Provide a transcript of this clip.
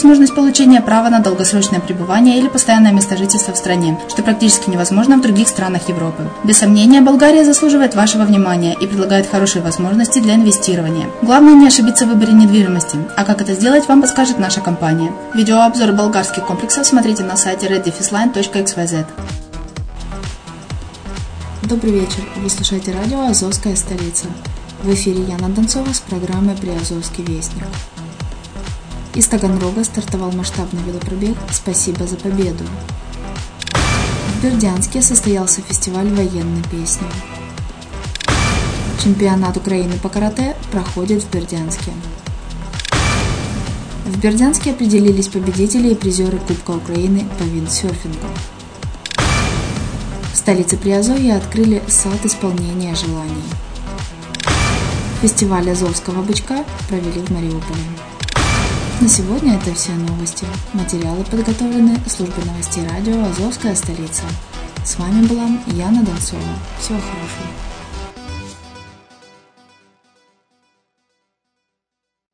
возможность получения права на долгосрочное пребывание или постоянное место жительства в стране, что практически невозможно в других странах Европы. Без сомнения, Болгария заслуживает вашего внимания и предлагает хорошие возможности для инвестирования. Главное не ошибиться в выборе недвижимости, а как это сделать, вам подскажет наша компания. Видеообзор болгарских комплексов смотрите на сайте reddefisline.xyz. Добрый вечер. Вы слушаете радио «Азовская столица». В эфире Яна Донцова с программой «Приазовский вестник». Из Таганрога стартовал масштабный велопробег «Спасибо за победу». В Бердянске состоялся фестиваль военной песни. Чемпионат Украины по карате проходит в Бердянске. В Бердянске определились победители и призеры Кубка Украины по виндсерфингу. В столице Приазовья открыли сад исполнения желаний. Фестиваль Азовского бычка провели в Мариуполе. На сегодня это все новости. Материалы подготовлены службой новостей радио «Азовская столица». С вами была Яна Донцова. Всего хорошего.